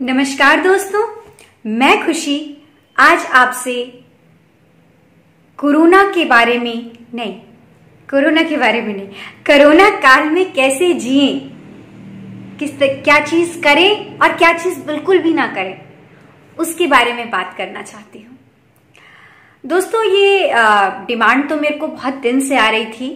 नमस्कार दोस्तों, मैं खुशी आज आपसे कोरोना के बारे में, नहीं, कोरोना के बारे में नहीं, कोरोना काल में कैसे जिए, किस क्या चीज़ करें और क्या चीज़ बिल्कुल भी ना करें, उसके बारे में बात करना चाहती हूँ। दोस्तों, ये डिमांड तो मेरे को बहुत दिन से आ रही थी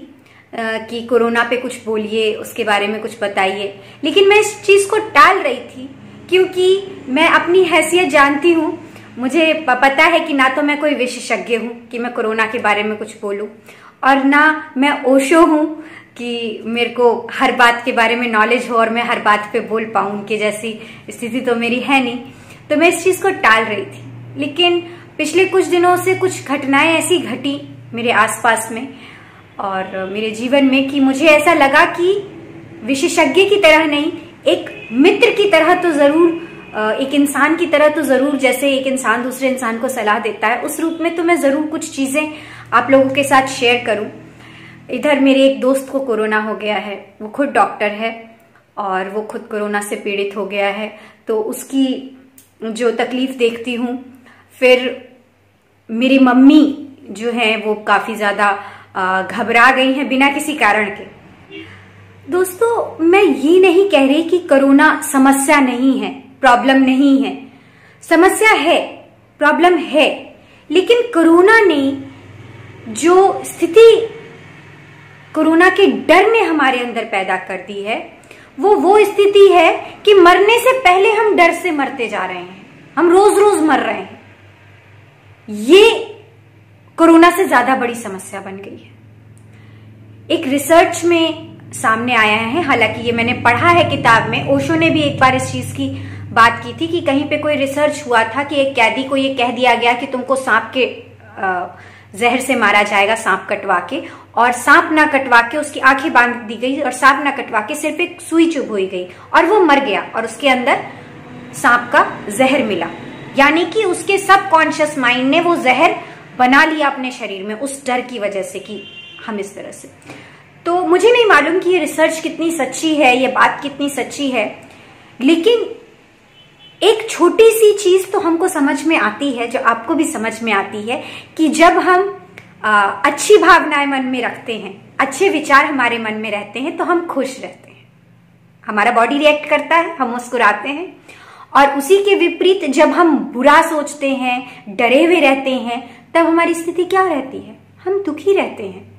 कि कोरोना पे कुछ बोलिए, उसके बारे में कुछ बताइए, लेकिन मैं इस चीज़ को टाल रही थी क्योंकि मैं अपनी हैसियत जानती हूँ। मुझे पता है कि ना तो मैं कोई विशेषज्ञ हूँ कि मैं कोरोना के बारे में कुछ बोलूँ और ना मैं ओशो हूँ कि मेरे को हर बात के बारे में नॉलेज हो और मैं हर बात पे बोल पाऊँ, उनके जैसी स्थिति तो मेरी है नहीं। तो मैं इस चीज़ को टाल रही थी। लेकिन पिछले कुछ दिनों से कुछ घटनाएँ ऐसी घटी मेरे आसपास में और मेरे जीवन में कि मुझे ऐसा लगा कि विशेषज्ञ की तरह नहीं, एक मित्र की तरह तो ज़रूर एक इंसान की तरह तो ज़रूर जैसे एक इंसान दूसरे इंसान को सलाह देता है, उस रूप में तो मैं ज़रूर कुछ चीज़ें आप लोगों के साथ शेयर करूँ। इधर मेरे एक दोस्त को कोरोना हो गया है, वो खुद डॉक्टर है और वो खुद कोरोना से पीड़ित हो गया है तो उसकी जो तकलीफ़ देखती हूँ, फिर मेरी मम्मी जो है वो काफ़ी ज़्यादा घबरा गई हैं बिना किसी कारण के। दोस्तों, मैं ये नहीं कह रही कि कोरोना समस्या नहीं है, प्रॉब्लम नहीं है। समस्या है, प्रॉब्लम है, लेकिन कोरोना ने जो स्थिति कोरोना के डर ने हमारे अंदर पैदा कर दी है, वो वो स्थिति है कि मरने से पहले हम डर से मरते जा रहे हैं। हम रोज रोज मर रहे हैं। ये कोरोना से ज़्यादा बड़ी समस्या बन गई है। एक रिसर्च में सामने आया है। हालाँकि ये मैंने पढ़ा है किताब में। ओशो ने भी एक बार इस चीज़ की बात की थी कि कहीं पे कोई रिसर्च हुआ था कि एक कैदी को ये कह दिया गया कि तुमको सांप के जहर से मारा जाएगा, सांप कटवा के और सांप ना कटवा के उसकी आँखें बाँध दी गई और सांप ना कटवा के सिर्फ़ एक सुई चुभ हुई गई और वो मर गया और उसके अंदर सांप का जहर मिला। यानी कि उसके सब कॉन्शियस माइंड ने वो जहर बना लिया अपने शरीर में उस डर की वजह से कि हम इस तरह से मुझे नहीं मालूम कि ये रिसर्च कितनी सच्ची है ये बात कितनी सच्ची है। लेकिन एक छोटी सी चीज़ तो हमको समझ में आती है जो आपको भी समझ में आती है कि जब हम आ, अच्छी भावनाएँ मन में रखते हैं अच्छे विचार हमारे मन में रहते हैं तो हम खुश रहते हैं। हमारा बॉडी रिएक्ट करता है हम मुस्कुराते हैं। और उसी के विपरीत जब हम बुरा सोचते हैं डरे हुए रहते हैं तब हमारी स्थिति क्या रहती है? हम दुखी रहते हैं।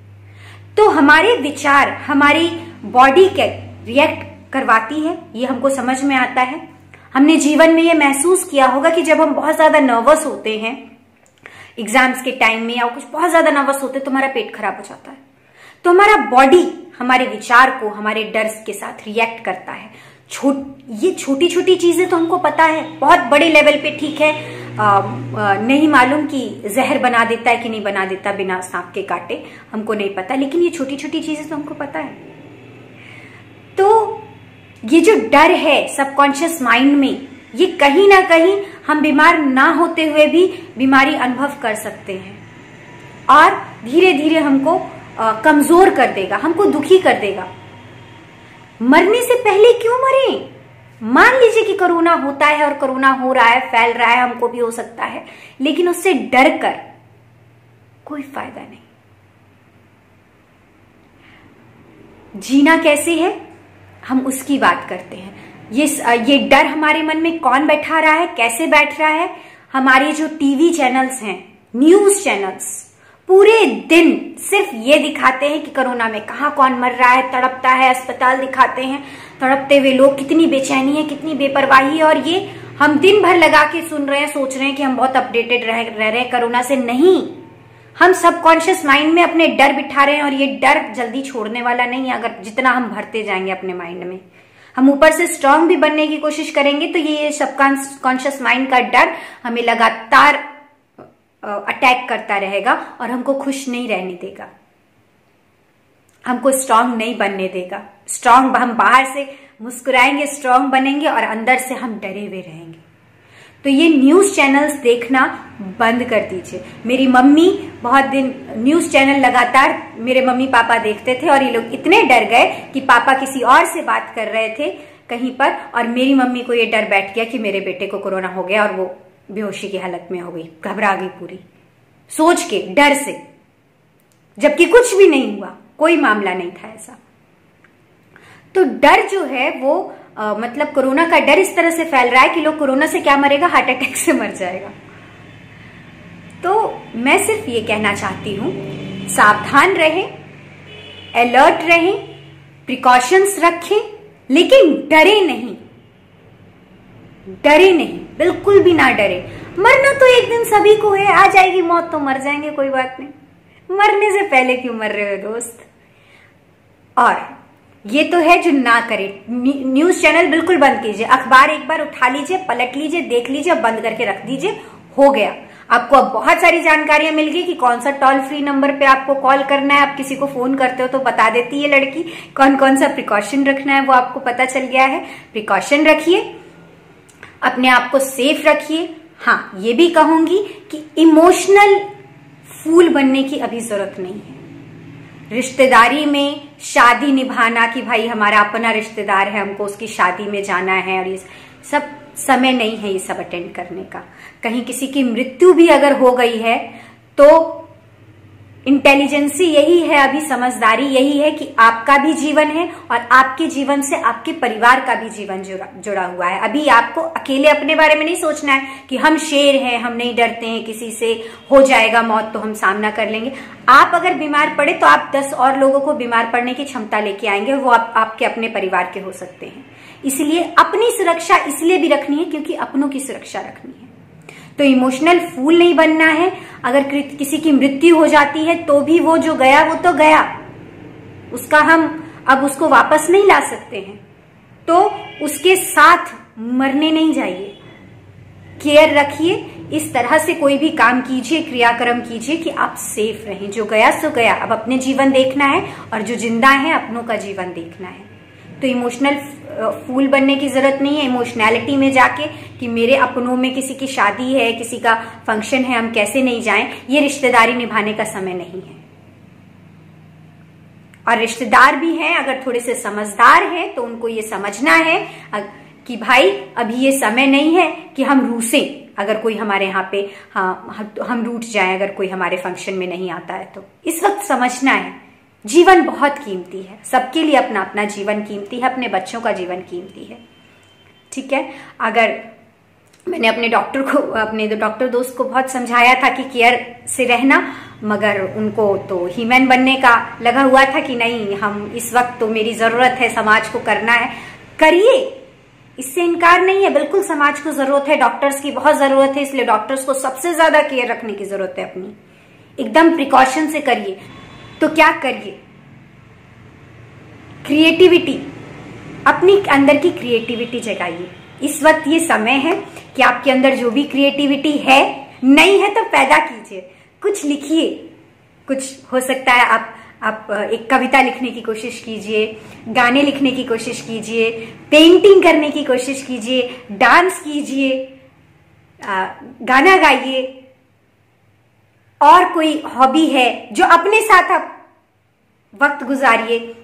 तो हमारे विचार, हमारी बॉडी के रिएक्ट करवाती है, ये हमको समझ में आता है। हमने जीवन में ये महसूस किया होगा कि जब हम बहुत ज़्यादा नर्वस होते हैं एग्ज़ाम्स के टाइम में या कुछ बहुत ज़्यादा नर्वस होते हैं तो हमारा पेट खराब हो जाता है। तो हमारा बॉडी हमारे विचार को, हमारे डर के साथ रिएक्ट करता है। छोट, ये छोटी छोटी चीज़ें तो हमको पता है, बहुत बड़े लेवल पे ठीक है नहीं मालूम कि जहर बना देता है कि नहीं बना देता बिना सांप के काटे, हमको नहीं पता, लेकिन ये छोटी छोटी चीज़ें तो हमको पता है। तो ये जो डर है सबकॉन्शियस माइंड में, ये कहीं ना कहीं हम बीमार ना होते हुए भी बीमारी अनुभव कर सकते हैं। और धीरे धीरे हमको कमज़ोर कर देगा, हमको दुखी कर देगा। मरने से पहले क्यों मरे? मान लीजिए कि कोरोना होता है और कोरोना हो रहा है, फैल रहा है, हमको भी हो सकता है, लेकिन उससे डर कर कोई फ़ायदा नहीं। जीना कैसे है? हम उसकी बात करते हैं। ये ये डर हमारे मन में कौन बैठा रहा है, कैसे बैठ रहा है? हमारे जो टीवी चैनल्स हैं, न्यूज़ चैनल्स, पूरे दिन सिर्फ़ ये दिखाते हैं कि कोरोना में कहा कौन मर रहा है, तड़पता है, अस्पताल दिखाते हैं। तड़पते हुए लोग कितनी बेचैनी है कितनी बेपरवाही है। और ये हम दिन भर लगा के सुन रहे हैं सोच रहे हैं कि हम बहुत अपडेटेड रह, रह रहे हैं कोरोना से नहीं। हम सबकॉन्शियस माइंड में अपने डर बिठा रहे हैं और ये डर जल्दी छोड़ने वाला नहीं है अगर जितना हम भरते जाएँगे अपने माइंड में। हम ऊपर से स्ट्रांग भी बनने की कोशिश करेंगे तो ये सबकॉन्शियस माइंड का डर हमें लगातार अटैक करता रहेगा और हमको खुश नहीं रहने देगा। हमको स्ट्रांग नहीं बनने देगा। स्ट्रांग हम बाहर से मुस्कुराएँगे स्ट्रांग बनेंगे और अंदर से हम डरे हुए रहेंगे। तो ये न्यूज़ चैनल्स देखना बंद कर दीजिए। मेरी मम्मी बहुत दिन न्यूज़ चैनल लगातार मेरे मम्मी पापा देखते थे और ये लोग इतने डर गए कि पापा किसी और से बात कर रहे थे कहीं पर और मेरी मम्मी को ये डर बैठ गया कि मेरे बेटे को कोरोना हो गया और वो बेहोशी की हालत में हो गई, घबरा गई पूरी। सोच के, डर से। जबकि कुछ भी नहीं हुआ। कोई मामला नहीं था ऐसा। तो डर जो है वो आ, मतलब कोरोना का डर इस तरह से फैल रहा है कि लोग कोरोना से क्या मरेगा? हार्ट अटैक से मर जाएगा। तो मैं सिर्फ़ ये कहना चाहती हूँ सावधान रहें अलर्ट रहें प्रिकॉशंस रखें लेकिन डरे नहीं। डरे नहीं बिल्कुल भी ना डरे। मरना तो एक दिन सभी को है आ जाएगी मौत तो मर जाएँगे कोई बात नहीं। मरने से पहले क्यों मर रहे हो दोस्त? और ये तो है जो ना करे। न्यूज़ चैनल बिल्कुल बंद कीजिए। अखबार एक बार उठा लीजिए, पलट लीजिए, देख लीजिए बंद करके रख दीजिए। हो गया। आपको अब बहुत सारी जानकारियाँ मिल गई कि कौन सा टोल फ्री नंबर पे आपको कॉल करना है। आप किसी को फ़ोन करते हो तो बता देती है लड़की कौन कौन सा प्रिकॉशन रखना है, वो आपको पता चल गया है। प्रिकॉशन रखिए। अपने आप को सेफ़ रखिए। हाँ ये भी कहूँगी कि इमोशनल फूल बनने की अभी ज़रूरत नहीं है। रिश्तेदारी में शादी निभाना कि भाई हमारा अपना रिश्तेदार है, हमको उसकी शादी में जाना है और ये सब समय नहीं है ये सब अटेंड करने का। कहीं किसी की मृत्यु भी अगर हो गई है तो इंटेलिजेंसी यही है अभी समझदारी यही है कि आपका भी जीवन है और आपके जीवन से आपके परिवार का भी जीवन जुड़ा जुड़ा हुआ है। अभी आपको अकेले अपने बारे में नहीं सोचना है कि हम शेर हैं हम नहीं डरते हैं किसी से हो जाएगा मौत तो हम सामना कर लेंगे। आप अगर बीमार पड़े तो आप दस और लोगों को बीमार पड़ने की क्षमता लेके आएँगे वो आप, आपके अपने परिवार के हो सकते हैं। इसलिए अपनी सुरक्षा इसलिए भी रखनी है क्योंकि अपनों की सुरक्षा रखनी है। तो इमोशनल फूल नहीं बनना है। अगर किसी की मृत्यु हो जाती है तो भी वो जो गया, वो तो गया। उसका हम अब उसको वापस नहीं ला सकते हैं। तो उसके साथ मरने नहीं जाइए। केयर रखिए। इस तरह से कोई भी काम कीजिए, क्रियाक्रम कीजिए कि आप सेफ़ रहें। जो गया, सो गया। अब अपने जीवन देखना है और जो ज़िंदा है, अपनों का जीवन देखना है। तो इमोशनल फूल बनने की ज़रूरत नहीं है। इमोशनैलिटी में जाके कि मेरे अपनों में किसी की शादी है, किसी का फ़ंक्शन है, हम कैसे नहीं जाएँ, ये रिश्तेदारी निभाने का समय नहीं है। और रिश्तेदार भी हैं, अगर थोड़े से समझदार हैं तो उनको ये समझना है कि भाई, अभी ये समय नहीं है कि हम रूसे, अगर कोई हमारे यहाँ पे हाँ हम रूट जाए, अगर कोई हमारे फ़ंक्शन में नहीं आता है तो। इस वक्त समझना है। जीवन बहुत कीमती है। सबके लिए अपना अपना जीवन कीमती है, अपने बच्चों का जीवन कीमती है। ठीक है? अगर मैंने अपने डॉक्टर को, अपने डॉक्टर दोस्त को बहुत समझाया था कि केयर से रहना, मगर उनको तो हीमैन बनने का लगा हुआ था कि नहीं, हम इस वक्त तो मेरी ज़रूरत है, समाज को करना है। करिए। इससे इनकार नहीं है। बिल्कुल समाज को ज़रूरत है डॉक्टर्स की बहुत ज़रूरत है, इसलिए डॉक्टर्स को सबसे ज़्यादा केयर रखने की ज़रूरत है अपनी। एकदम प्रिकॉशन से करिए। तो क्या करिए? क्रिएटिविटी अपनी अंदर की क्रिएटिविटी जगाइए। इस वक्त ये समय है कि आपके अंदर जो भी क्रिएटिविटी है, नहीं है तो पैदा कीजिए। कुछ लिखिए। कुछ हो सकता है आप आप एक कविता लिखने की कोशिश कीजिए, गाने लिखने की कोशिश कीजिए पेंटिंग करने की कोशिश कीजिए डांस कीजिए गाना गाइए। और कोई हॉबी है जो अपने साथ आप वक्त गुजारिए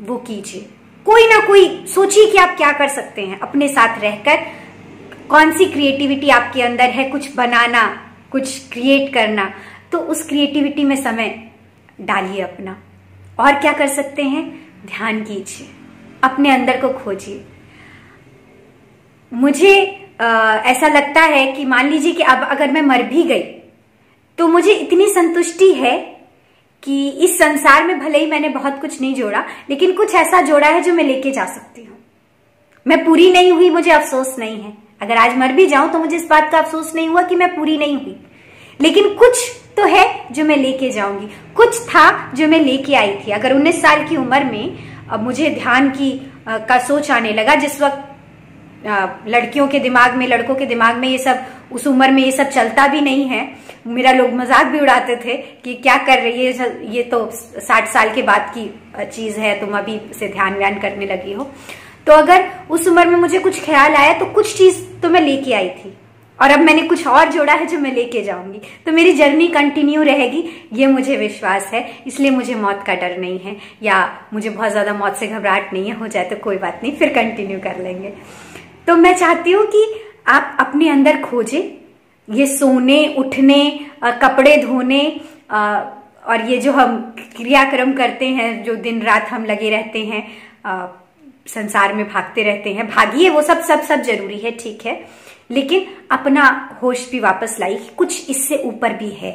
वो कीजिए। कोई ना कोई सोचिए कि आप क्या कर सकते हैं अपने साथ रहकर। कौन सी क्रिएटिविटी आपके अंदर है? कुछ बनाना कुछ क्रिएट करना। तो उस क्रिएटिविटी में समय डालिए अपना। और क्या कर सकते हैं? ध्यान कीजिए। अपने अंदर को खोजिए। मुझे आ, ऐसा लगता है कि मान लीजिए कि अब अगर मैं मर भी गई तो मुझे इतनी संतुष्टि है कि इस संसार में भले ही मैंने बहुत कुछ नहीं जोड़ा लेकिन कुछ ऐसा जोड़ा है जो मैं लेके जा सकती हूँ। मैं पूरी नहीं हुई मुझे अफसोस नहीं है। अगर आज मर भी जाऊँ तो मुझे इस बात का अफसोस नहीं हुआ कि मैं पूरी नहीं हुई। लेकिन कुछ तो है जो मैं लेके जाऊँगी। कुछ था जो मैं लेके आई थी। अगर 19 साल की उम्र में अब मुझे ध्यान की आ, का सोच आने लगा जिस वक्त लड़कियों के दिमाग में, लड़कों के दिमाग में ये सब, उस उम्र में ये सब चलता भी नहीं है। मेरा लोग मज़ाक भी उड़ाते थे कि क्या कर रही है ये तो साठ साल के बाद की चीज़ है, तुम अभी से ध्यान व्यान करने लगी हो। तो अगर उस उम्र में मुझे कुछ ख्याल आया तो कुछ चीज़ तो मैं लेके आई थी। और अब मैंने कुछ और जोड़ा है जो मैं लेके जाऊँगी। तो मेरी जर्नी कंटिन्यू रहेगी, ये मुझे विश्वास है। इसलिए मुझे मौत का डर नहीं है, या मुझे बहुत ज़्यादा मौत से घबराहट नहीं है, हो जाए तो कोई बात नहीं, फिर कंटिन्यू कर लेंगे। तो मैं चाहती हूँ कि आप अपने अंदर खोजें। ये सोने, उठने कपड़े धोने और ये जो हम क्रियाक्रम करते हैं, जो दिन रात हम लगे रहते हैं संसार में भागते रहते हैं, भागिए, वो सब सब सब ज़रूरी है, ठीक है। लेकिन अपना होश भी वापस लाई कुछ इससे ऊपर भी है,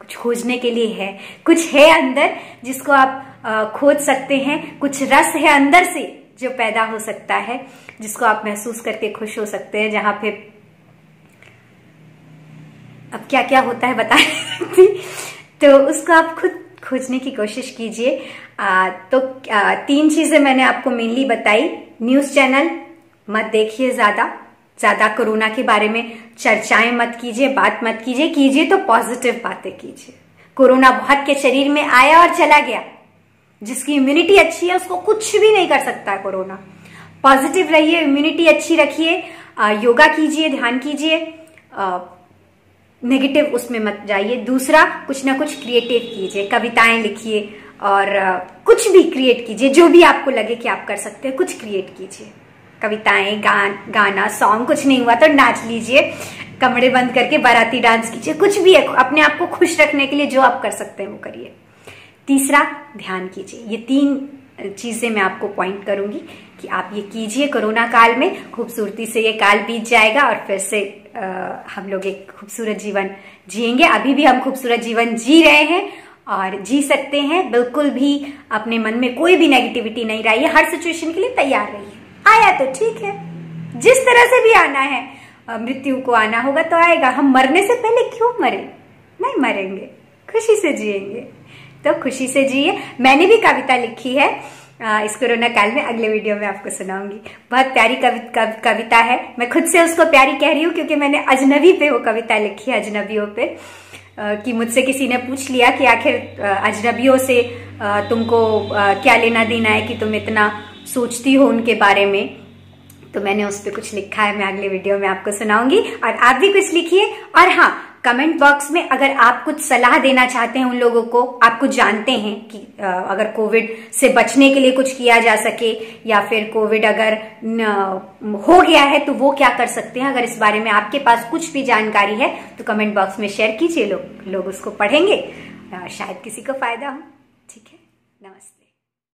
कुछ खोजने के लिए है, कुछ है अंदर जिसको आप खोज सकते हैं, कुछ रस है अंदर से। जो पैदा हो सकता है जिसको आप महसूस करके खुश हो सकते हैं जहाँ पे अब क्या क्या होता है बता तो उसको आप खुद खोजने की कोशिश कीजिए। तो आ, तीन चीज़ें मैंने आपको मेनली बताई। न्यूज़ चैनल मत देखिए ज़्यादा। ज़्यादा कोरोना के बारे में चर्चाएँ मत कीजिए बात मत कीजिए। कीजिए तो पॉजिटिव बातें कीजिए। कोरोना बहुत के शरीर में आया और चला गया। जिसकी इम्यूनिटी अच्छी है, उसको कुछ भी नहीं कर सकता है कोरोना। पॉजिटिव रहिए इम्यूनिटी अच्छी रखिए योगा कीजिए, ध्यान कीजिए नेगेटिव उसमें मत जाइए। दूसरा, कुछ ना कुछ क्रिएटिव कीजिए, कविताएँ लिखिए और कुछ भी क्रिएट कीजिए, जो भी आपको लगे कि आप कर सकते हैं, कुछ क्रिएट कीजिए। कविताएँ, गान, गाना सॉन्ग कुछ नहीं हुआ तो नाच लीजिए, कमरे बंद करके बाराती डांस कीजिए, कुछ भी है, अपने आप को खुश रखने के लिए जो आप कर सकते हैं वो करिए। तीसरा ध्यान कीजिए। ये तीन चीज़ें मैं आपको पॉइंट करूँगी कि आप ये कीजिए कोरोना काल में। खूबसूरती से ये काल बीत जाएगा और फिर से आ, हम लोग एक खूबसूरत जीवन जिएँगे। अभी भी हम खूबसूरत जीवन जी रहे हैं और जी सकते हैं। बिल्कुल भी अपने मन में कोई भी नेगेटिविटी नहीं रही है। हर सिचुएशन के लिए तैयार रहिए। आया तो ठीक है। जिस तरह से भी आना है मृत्यु को आना होगा तो आएगा। हम मरने से पहले क्यों मरे? नहीं मरेंगे। खुशी से जिएँगे। तो खुशी से जिए। मैंने भी कविता लिखी है। इस कोरोना काल में अगले वीडियो में आपको सुनाऊँगी। बहुत प्यारी कवि, कव, कविता है। मैं खुद से उसको प्यारी कह रही हूँ क्योंकि मैंने अजनबी पे वो कविता लिखी है अजनबियों पे। कि मुझसे किसी ने पूछ लिया कि आखिर अजनबियों से तुमको क्या लेना देना है कि तुम इतना सोचती हो उनके बारे में? तो मैंने उस पर कुछ लिखा है। मैं अगले वीडियो में आपको सुनाऊँगी। और आप भी कुछ लिखिए। और हाँ कमेंट बॉक्स में अगर आप कुछ सलाह देना चाहते हैं उन लोगों को, आप कुछ जानते हैं कि अगर कोविड से बचने के लिए कुछ किया जा सके या फिर कोविड अगर हो गया है तो वो क्या कर सकते हैं? अगर इस बारे में आपके पास कुछ भी जानकारी है तो कमेंट बॉक्स में शेयर कीजिए, लोग लोग उसको पढ़ेंगे। शायद किसी को फ़ायदा हो। ठीक है? नमस्ते।